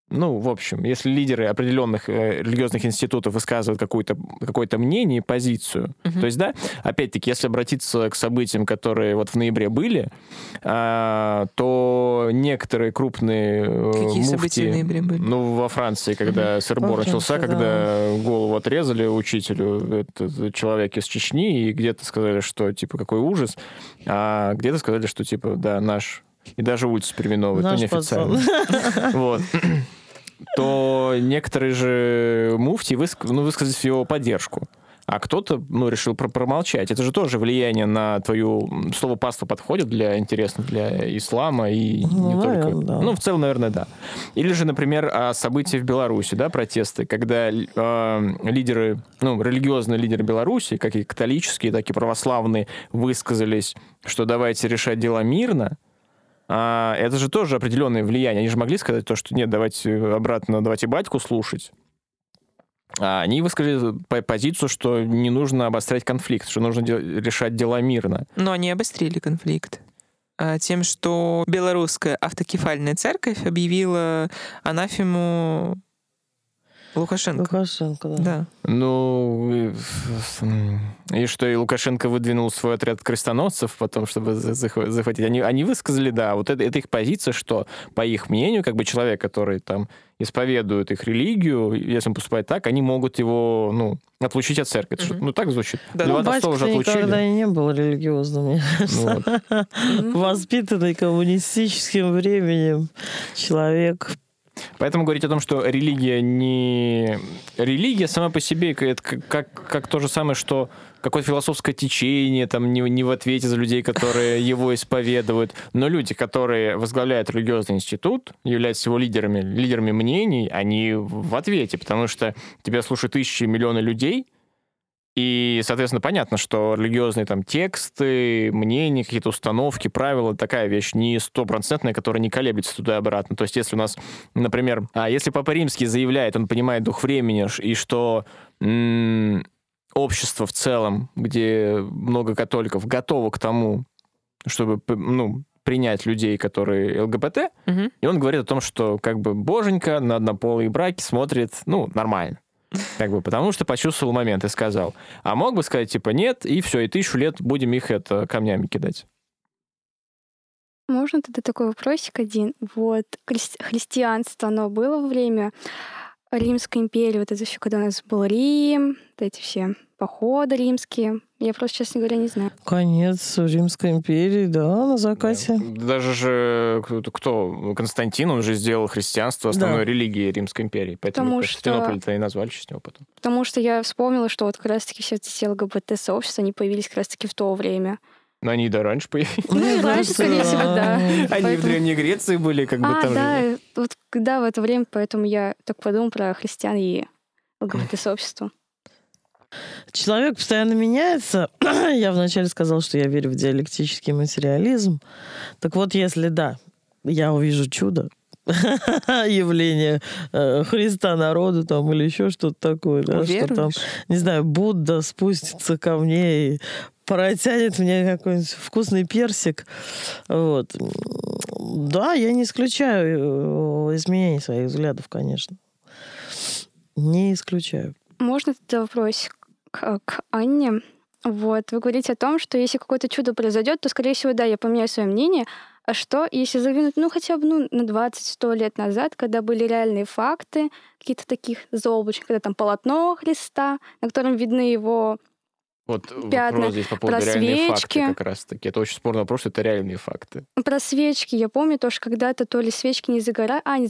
Ну, в общем, если лидеры определенных э, религиозных институтов высказывают какое-то какое мнение, позицию, Мгм. то есть, да, опять-таки, если обратиться к событиям, которые вот в ноябре были, а, то некоторые крупные э, Какие муфти, события в ноябре были? Ну, во Франции, когда сырбор Во начался, Франции, когда голову отрезали учителю, этот человек из Чечни, и где-то сказали, что, типа, какой ужас, а где-то сказали, что, типа, да, наш, и даже улицу переименовывают, ну, Наш неофициально. Вот. то некоторые же муфти выск- ну, высказали его поддержку. А кто-то, ну, решил про- промолчать. Это же тоже влияние на твою... Слово паства подходит для, интересно, для ислама и Ну, не только... наверно, да. Ну, в целом, наверное, да. Или же, например, события в Беларуси, да, протесты, когда э, лидеры, ну, религиозные лидеры Беларуси, как и католические, так и православные, высказались, что давайте решать дела мирно, а, это же тоже определенное влияние. Они же могли сказать то, что нет, давайте обратно, давайте батьку слушать. А они высказали по- позицию, что не нужно обострять конфликт, что нужно де- решать дела мирно. Но они обострили конфликт а, тем, что белорусская автокефальная церковь объявила анафему Лукашенко. Лукашенко, да. Да. Ну, и, и что, и Лукашенко выдвинул свой отряд крестоносцев потом, чтобы за- захва- захватить. Они, они высказали, да, вот это, это их позиция, что, по их мнению, как бы человек, который там исповедует их религию, если он поступает так, они могут его, ну, отлучить от церкви. Мгм. ну, так звучит. Да. Льва Ну, Толстого батька уже отлучили. никогда и не был религиозным, мне Ну, кажется. вот. Воспитанный коммунистическим временем человек. Поэтому говорить о том, что религия не... Религия сама по себе, это как, как, как то же самое, что какое-то философское течение, там, не, не в ответе за людей, которые его исповедуют, но люди, которые возглавляют религиозный институт, являются его лидерами, лидерами мнений, они в ответе, потому что тебя слушают тысячи, миллионы людей, и, соответственно, понятно, что религиозные там тексты, мнения, какие-то установки, правила, такая вещь не стопроцентная, которая не колеблется туда и обратно. То есть, если у нас, например, а если Папа Римский заявляет, он понимает дух времени, и что м, общество в целом, где много католиков, готово к тому, чтобы ну, принять людей, которые ЛГБТ, Мгм. и он говорит о том, что как бы боженька на однополые браки смотрит, ну, нормально. Как бы, потому что почувствовал момент и сказал. А мог бы сказать, типа, нет, и все, и тысячу лет будем их это камнями кидать. Можно тогда такой вопросик один? Вот хри- христианство, оно было во время Римской империи, вот это еще когда у нас был Рим, вот эти все походы римские. Я просто, честно говоря, не знаю. Конец Римской империи, да, на закате. Даже же кто? Константин, он же сделал христианство основной да. религией Римской империи. Поэтому Потому Константинополь-то и назвали честь него потом. Потому что я вспомнила, что вот как раз-таки все эти ЛГБТ-сообщества, они появились как раз-таки в то время. Но они и да раньше появились. Ну, и раньше, скорее всего, да. Они в Древней Греции были как бы а, там да, вот да, в это время, поэтому я так подумала про христиан и ЛГБТ-сообщество. Человек постоянно меняется. я вначале сказал, что я верю в диалектический материализм. Так вот, если да, я увижу чудо, явление э, Христа народу там или еще что-то такое, да, что там, не знаю, Будда спустится ко мне и протянет мне какой-нибудь вкусный персик. Вот. Да, я не исключаю э, изменений своих взглядов, конечно. Не исключаю. Можно тогда вопрос к, Анне? Вот, вы говорите о том, что если какое-то чудо произойдет, то, скорее всего, да, я поменяю свое мнение. А что, если заглянуть, ну, хотя бы ну, на 20-100 лет назад, когда были реальные факты, какие-то таких заоблачных, когда там полотно Христа, на котором видны его вот пятна, вопрос здесь по поводу про реальные свечки. факты как раз-таки. Это очень спорный вопрос, это реальные факты. Про свечки. Я помню тоже, когда-то то ли свечки не загорали, а, они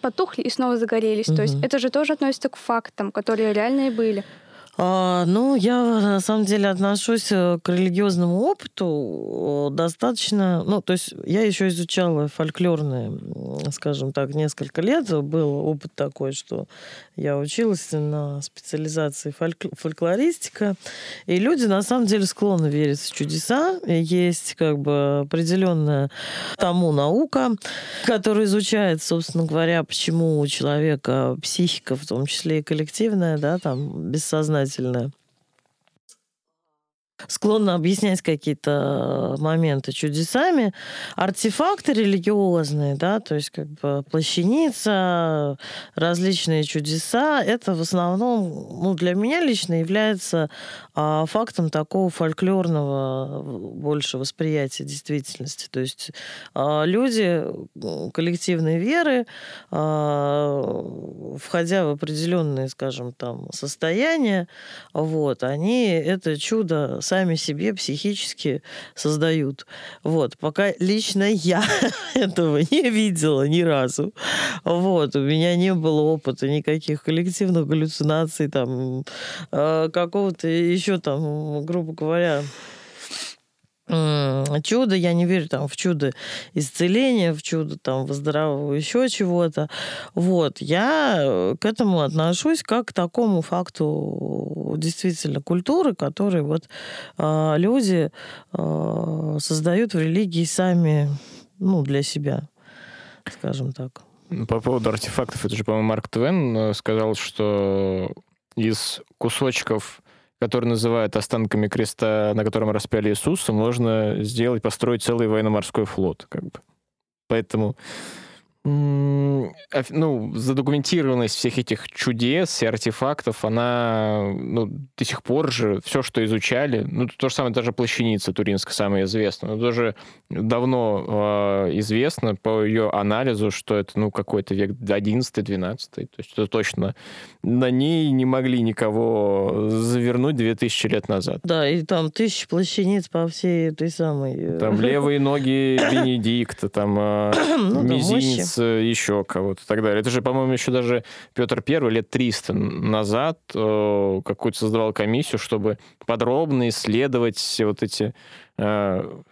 потухли и снова загорелись. То есть это же тоже относится к фактам, которые реальные были. А, ну, я на самом деле отношусь э, к религиозному опыту достаточно... Ну, то есть я еще изучала фольклорные, скажем так, несколько лет. Был опыт такой, что я училась на специализации фольк- фольклористика. И люди на самом деле склонны верить в чудеса. Есть как бы определенная тому наука, которая изучает, собственно говоря, почему у человека психика, в том числе и коллективная, да, там, бессознательная, склонна объяснять какие-то моменты чудесами. Артефакты религиозные, да, то есть как бы плащаница, различные чудеса, это в основном, ну, для меня лично является а, фактом такого фольклорного больше восприятия действительности. То есть а, люди коллективной веры, а, входя в определенные, скажем, там, состояния, вот, они это чудо сами себе психически создают. Вот. Пока лично я этого не видела ни разу. Вот. У меня не было опыта никаких коллективных галлюцинаций, там, э, какого-то еще там, грубо говоря, чудо, я не верю там в чудо исцеления, в чудо там выздоравливания, еще чего-то. Вот, я э, к этому отношусь как к такому факту действительно культуры, который вот э, люди э, создают в религии сами, ну, для себя, скажем так. По поводу артефактов, это же, по-моему, Марк Твен э, сказал, что из кусочков который называют останками креста, на котором распяли Иисуса, можно сделать, построить целый военно-морской флот. Как бы. Поэтому ну, задокументированность всех этих чудес и артефактов, она ну, до сих пор же, все, что изучали, ну, то же самое, даже плащаница туринская самая известная, но тоже давно э, известно по ее анализу, что это, ну, какой-то век 11-12, то есть это точно на ней не могли никого завернуть 2000 лет назад. Да, и там тысячи плащаниц по всей этой самой... Э, там левые ноги Бенедикта, там э, ну, мизинец еще кого-то и так далее. Это же, по-моему, еще даже Петр Первый лет 300 назад э, какую-то создавал комиссию, чтобы подробно исследовать все вот эти э,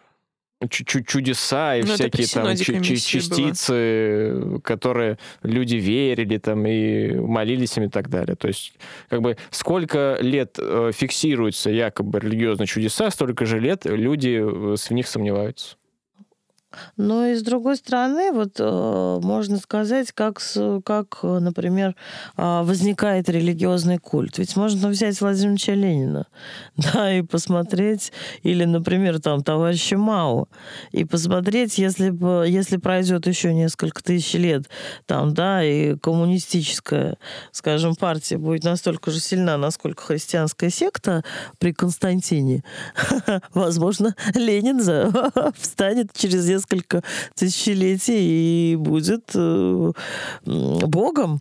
чудеса и ну, всякие там частицы, была. которые люди верили там и молились им и так далее. То есть как бы сколько лет э, фиксируются якобы религиозные чудеса, столько же лет люди э, в них сомневаются. Но и с другой стороны, вот э, можно сказать, как, как, например, э, возникает религиозный культ. Ведь можно взять Владимира Ленина, да, и посмотреть, или, например, там товарища Мао, и посмотреть, если, если пройдет еще несколько тысяч лет, там, да, и коммунистическая, скажем, партия будет настолько же сильна, насколько христианская секта при Константине, возможно, Ленин встанет через несколько тысячелетий и будет э, богом.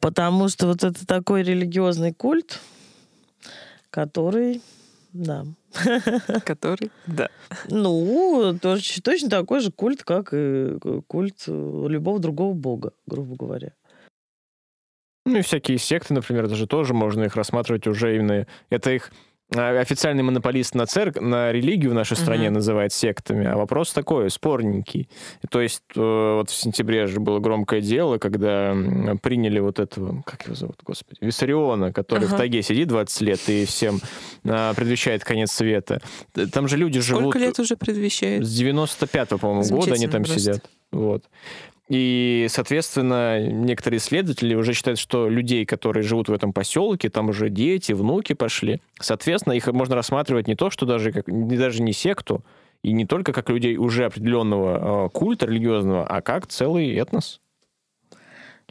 Потому что вот это такой религиозный культ, который, да. Который, да. Ну, точно, точно такой же культ, как и культ любого другого бога, грубо говоря. Ну и всякие секты, например, даже тоже можно их рассматривать уже именно... Это их официальный монополист на церковь, на религию в нашей стране uh-huh. называют сектами, а вопрос такой, спорненький. То есть э, вот в сентябре же было громкое дело, когда приняли вот этого, как его зовут, господи, Виссариона, который uh-huh. в тайге сидит 20 лет и всем а, предвещает конец света. Там же люди живут... Сколько лет уже предвещает? С 95-го, по-моему, года они там просто. сидят. Вот. И, соответственно, некоторые исследователи уже считают, что людей, которые живут в этом поселке, там уже дети, внуки пошли. Соответственно, их можно рассматривать не то, что даже, как, даже не секту, и не только как людей уже определенного э, культа религиозного, а как целый этнос.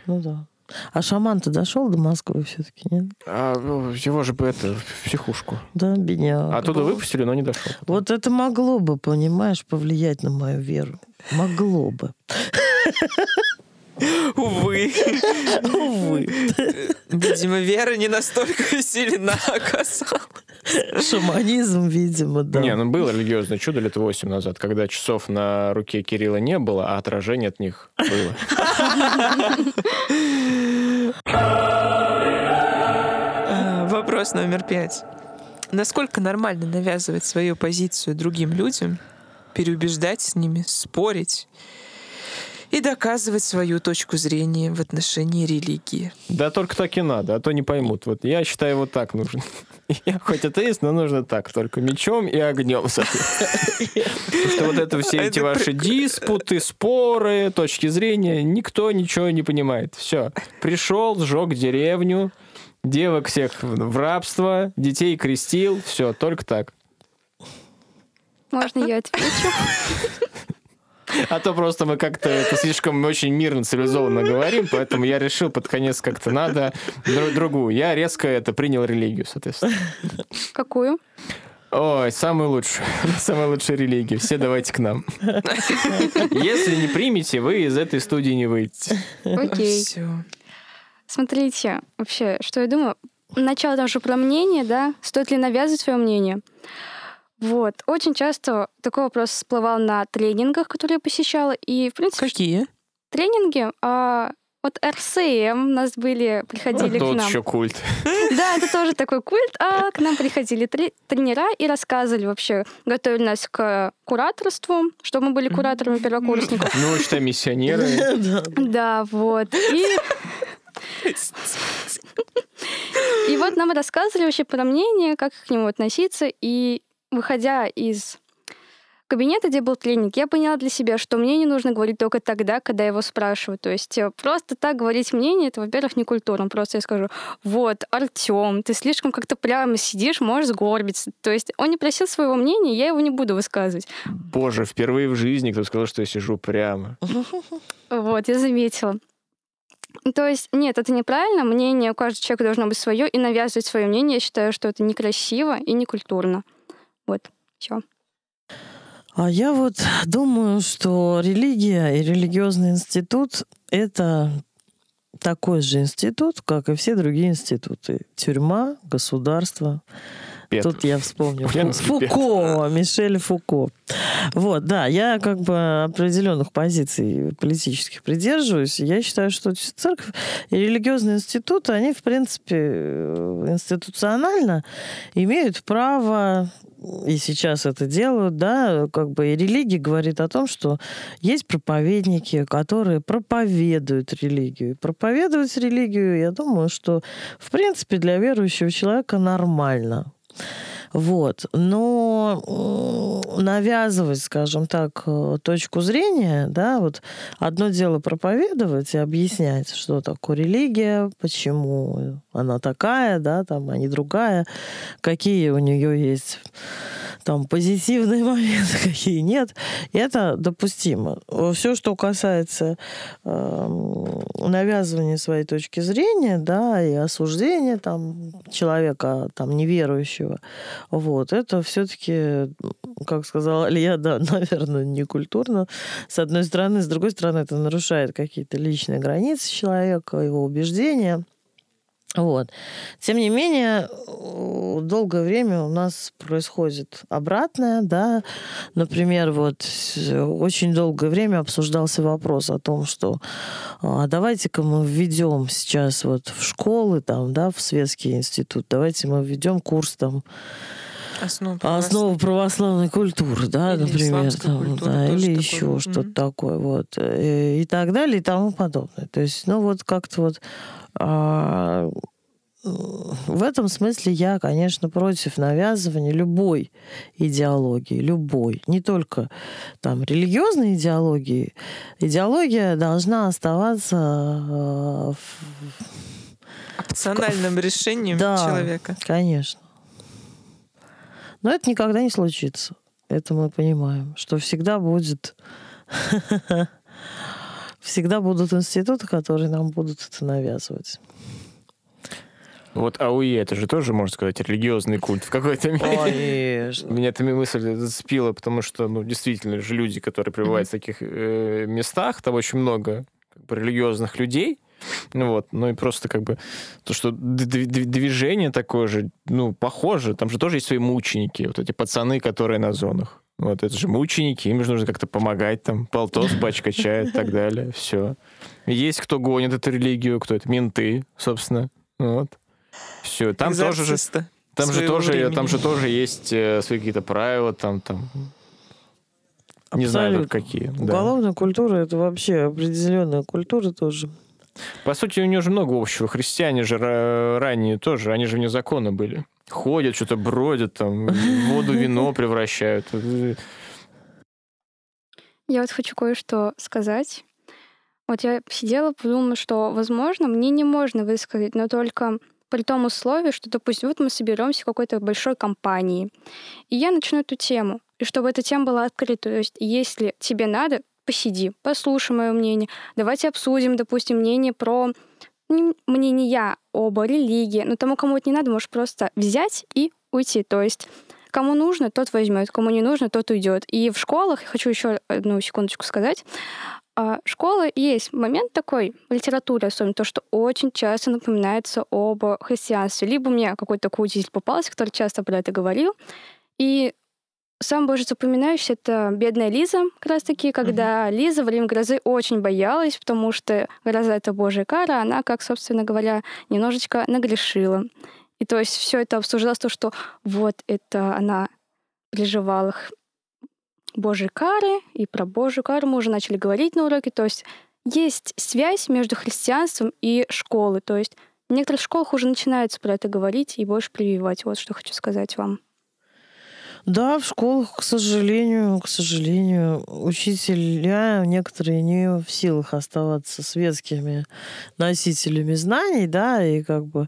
Ну да. А шаман-то дошел до Москвы все-таки, нет? А, ну, его же бы это, в психушку. Да, меня. Оттуда выпустили, но не дошел. Вот это могло бы, понимаешь, повлиять на мою веру. Могло бы. Увы. Увы. Видимо, вера не настолько сильна оказалась. Шаманизм, видимо, да. Не, ну было религиозное чудо лет восемь назад, когда часов на руке Кирилла не было, а отражение от них было. Вопрос номер пять. Насколько нормально навязывать свою позицию другим людям, переубеждать с ними, спорить и доказывать свою точку зрения в отношении религии. Да только так и надо, а то не поймут. Вот я считаю, вот так нужно. Я хоть атеист, но нужно так, только мечом и огнем. Потому что вот это все эти ваши диспуты, споры, точки зрения, никто ничего не понимает. Все. Пришел, сжег деревню, девок всех в рабство, детей крестил, все, только так. Можно я отвечу? А то просто мы как-то это слишком очень мирно, цивилизованно говорим, поэтому я решил под конец как-то надо друг другую. Я резко это принял религию, соответственно. Какую? Ой, самую лучшую. Самая лучшая религия. Все давайте к нам. Если не примете, вы из этой студии не выйдете. Окей. Все. Смотрите, вообще, что я думаю. Начало там же про мнение, да? Стоит ли навязывать свое мнение? Вот. Очень часто такой вопрос всплывал на тренингах, которые я посещала. И, в принципе... Какие? Тренинги. А, вот РСМ у нас были, приходили а к нам. еще культ. Да, это тоже такой культ. А к нам приходили тренера и рассказывали вообще, готовили нас к кураторству, чтобы мы были кураторами первокурсников. Ну, что миссионеры. Да, вот. И... И вот нам рассказывали вообще про мнение, как к нему относиться, и выходя из кабинета, где был тренинг, я поняла для себя, что мне не нужно говорить только тогда, когда его спрашивают. То есть э, просто так говорить мнение, это, во-первых, не культурно. Просто я скажу, вот, Артем, ты слишком как-то прямо сидишь, можешь сгорбиться. То есть он не просил своего мнения, я его не буду высказывать. Боже, впервые в жизни кто сказал, что я сижу прямо. Вот, я заметила. То есть, нет, это неправильно. Мнение у каждого человека должно быть свое, и навязывать свое мнение, я считаю, что это некрасиво и некультурно. Вот, все. А я вот думаю, что религия и религиозный институт — это такой же институт, как и все другие институты. Тюрьма, государство. Пет. Тут я вспомнил. Фуко, Мишель Фуко. Вот, да, я как бы определенных позиций политических придерживаюсь. Я считаю, что церковь и религиозные институты, они, в принципе, э, институционально имеют право и сейчас это делают, да, как бы и религия говорит о том, что есть проповедники, которые проповедуют религию. Проповедовать религию, я думаю, что в принципе для верующего человека нормально. Вот. Но навязывать, скажем так, э, точку зрения, да, вот одно дело проповедовать и объяснять, что такое религия, почему она такая, да, там, а не другая, какие у нее есть там позитивные моменты, какие нет, это допустимо. Все, что касается э, навязывания своей точки зрения, да, и осуждения там человека там неверующего, вот, это все-таки, как сказала Илья, да, наверное, не культурно, с одной стороны, с другой стороны, это нарушает какие-то личные границы человека, его убеждения. Вот. Тем не менее, долгое время у нас происходит обратное, да. Например, вот очень долгое время обсуждался вопрос о том, что а давайте-ка мы введем сейчас вот в школы, там, да, в светский институт, давайте мы введем курс там Основу Основу православной культуры, да, Или например, там, да, или такое. еще Мгм. что-то такое, вот, э, и так далее, и тому подобное. То есть, ну, вот как-то вот а, в этом смысле я, конечно, против навязывания любой идеологии, любой, не только там религиозной идеологии. Идеология должна оставаться э, в- Опциональным решением Да. человека. Конечно. Но это никогда не случится. Это мы понимаем, что всегда будет... Всегда будут институты, которые нам будут это навязывать. Вот АУЕ, это же тоже, можно сказать, религиозный культ в какой-то мере. Меня эта мысль зацепила, потому что, ну, действительно же люди, которые пребывают в таких э, местах, там очень много религиозных людей, вот, ну и просто как бы то, что движение такое же, ну, похоже, там же тоже есть свои мученики, вот эти пацаны, которые на зонах. Вот это же мученики, им же нужно как-то помогать, там, полтос, пачка чая и так далее, все. Есть кто гонит эту религию, кто это, менты, собственно, вот. Все, там тоже же там же тоже, времени. там же тоже есть э, свои какие-то правила, там, там. Не знаю Абсолютно. какие. да. Уголовная культура это вообще определенная культура тоже. По сути, у нее же много общего. Христиане же ра- ранее тоже, они же вне закона были. Ходят, что-то бродят, там, воду вино превращают. Я вот хочу кое-что сказать. Вот я сидела, подумала, что, возможно, мне не можно высказать, но только при том условии, что, допустим, вот мы соберемся в какой-то большой компании, и я начну эту тему, и чтобы эта тема была открыта. То есть, если тебе надо, посиди, послушай мое мнение, давайте обсудим, допустим, мнение про не- мнение об религии, но тому, кому это не надо, можешь просто взять и уйти. То есть кому нужно, тот возьмет, кому не нужно, тот уйдет. И в школах, хочу еще одну секундочку сказать, а, школа есть момент такой в литературе, особенно то, что очень часто напоминается об христианстве. Либо мне какой-то такой учитель попался, который часто про это говорил, и сам больше запоминающийся это бедная Лиза, как раз таки, когда Лиза во время грозы очень боялась, потому что гроза — это божья кара, она, как, собственно говоря, немножечко нагрешила. И то есть все это обсуждалось, то, что вот это она переживала х- божьей кары, и про божью кару мы уже начали говорить на уроке. То есть есть связь между христианством и школой. То есть в некоторых школах уже начинается про это говорить и больше прививать. Вот что хочу сказать вам. Да, в школах, к сожалению, к сожалению, учителя некоторые не в силах оставаться светскими носителями знаний, да, и как бы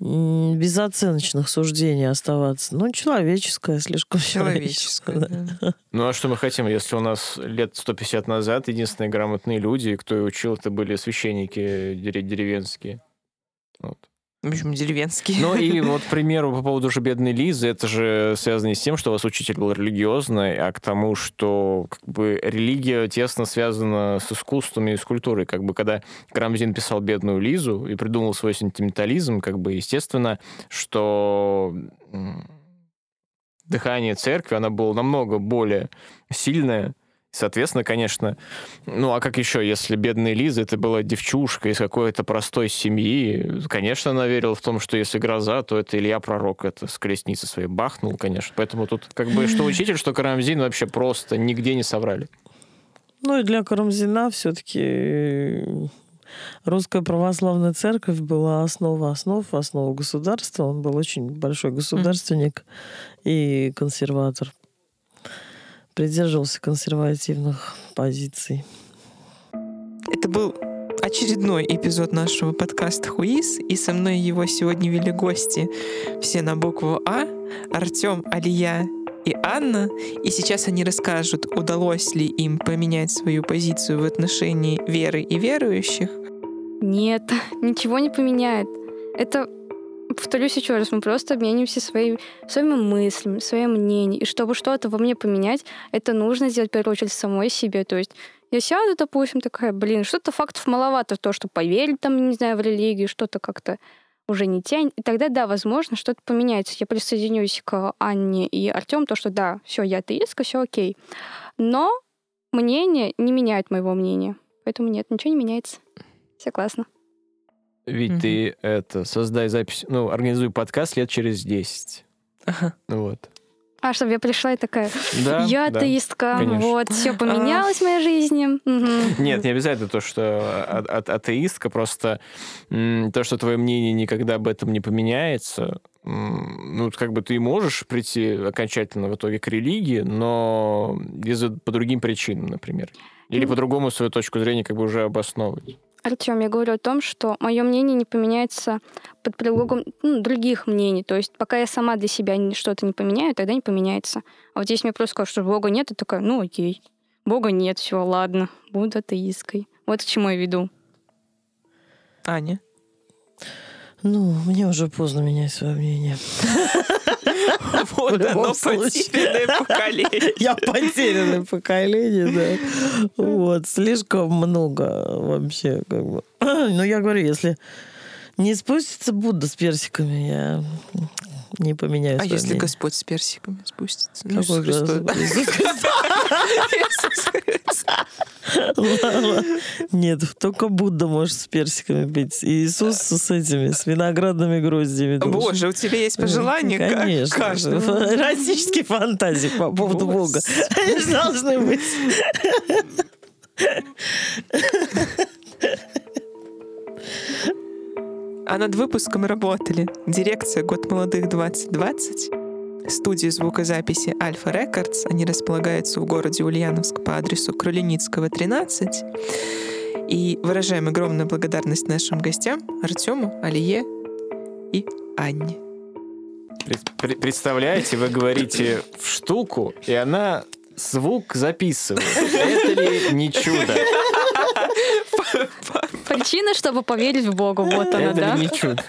м, без оценочных суждений оставаться. Ну, человеческое, слишком человеческое. Человеческое. да. Ну а что мы хотим, если у нас лет 150 назад единственные грамотные люди, кто и учил, это были священники дере- деревенские. Вот. В общем, деревенские. Ну и вот, к примеру, по поводу же бедной Лизы, это же связано не с тем, что у вас учитель был религиозный, а к тому, что как бы религия тесно связана с искусством и с культурой. Как бы когда Карамзин писал бедную Лизу и придумал свой сентиментализм, как бы естественно, что дыхание церкви, она было намного более сильное, Соответственно, конечно, ну а как еще, если бедная Лиза, это была девчушка из какой-то простой семьи, конечно, она верила в том, что если гроза, то это Илья Пророк, это с колесницы своей бахнул, конечно. Поэтому тут как бы что учитель, что Карамзин вообще просто нигде не соврали. Ну и для Карамзина все-таки русская православная церковь была основа основ, основа государства. Он был очень большой государственник и консерватор. Придерживался консервативных позиций. Это был очередной эпизод нашего подкаста «Хуиз», и со мной его сегодня вели гости все на букву «А», Артем, Алия и Анна, и сейчас они расскажут, удалось ли им поменять свою позицию в отношении веры и верующих. Нет, ничего не поменяет. Это, повторюсь еще раз, мы просто обмениваемся своими, своими мыслями, своим мнением. И чтобы что-то во мне поменять, это нужно сделать в первую очередь самой себе. То есть я сяду, допустим, такая, блин, что-то фактов маловато, то, что поверить там, не знаю, в религию, что-то как-то уже не тянет. И тогда, да, возможно, что-то поменяется. Я присоединюсь к Анне и Артем, то, что да, все, я атеистка, все окей. Но мнение не меняет моего мнения. Поэтому нет, ничего не меняется. Все классно. Ведь Мгм. ты это, создай запись, ну, организуй подкаст лет через 10. Ага. Вот. А, чтобы я пришла и такая, Да, я да. атеистка, конечно. вот, все поменялось в моей жизни. Нет, не обязательно то, что а- а- атеистка, просто м, то, что твое мнение никогда об этом не поменяется. м, Ну, как бы ты можешь прийти окончательно в итоге к религии, но из по другим причинам, например. Или Ну. по-другому свою точку зрения как бы уже обосновывать. Артем, я говорю о том, что мое мнение не поменяется под предлогом ну, других мнений. То есть пока я сама для себя что-то не поменяю, тогда не поменяется. А вот здесь мне просто сказали, что Бога нет, и такая, ну окей. Бога нет, все, ладно, буду атеисткой. Вот к чему я веду. Аня. Ну, мне уже поздно менять свое мнение. Вот оно, потерянное поколение. Я потерянное поколение, да. Вот, слишком много вообще, как бы. Но я говорю, если не спустится Будда с персиками, я не поменяю А если. Господь с персиками спустится? Ну. Нет, только Будда может с персиками быть. И Иисус с этими, с виноградными гроздьями. должен. Боже, у тебя есть пожелания? Ка- Конечно. Эротические фантазии по поводу Бога. Они же должны быть. А над выпуском работали дирекция «Год молодых 2020», студия звукозаписи «Альфа Рекордс». Они располагаются в городе Ульяновск по адресу Кролиницкого, 13. И выражаем огромную благодарность нашим гостям Артему, Алие и Анне. Пред- пре- Представляете, вы говорите в штуку, и она звук записывает. Это ли не чудо? Причина, чтобы поверить в Бога, вот она, Это да? ли не чудо?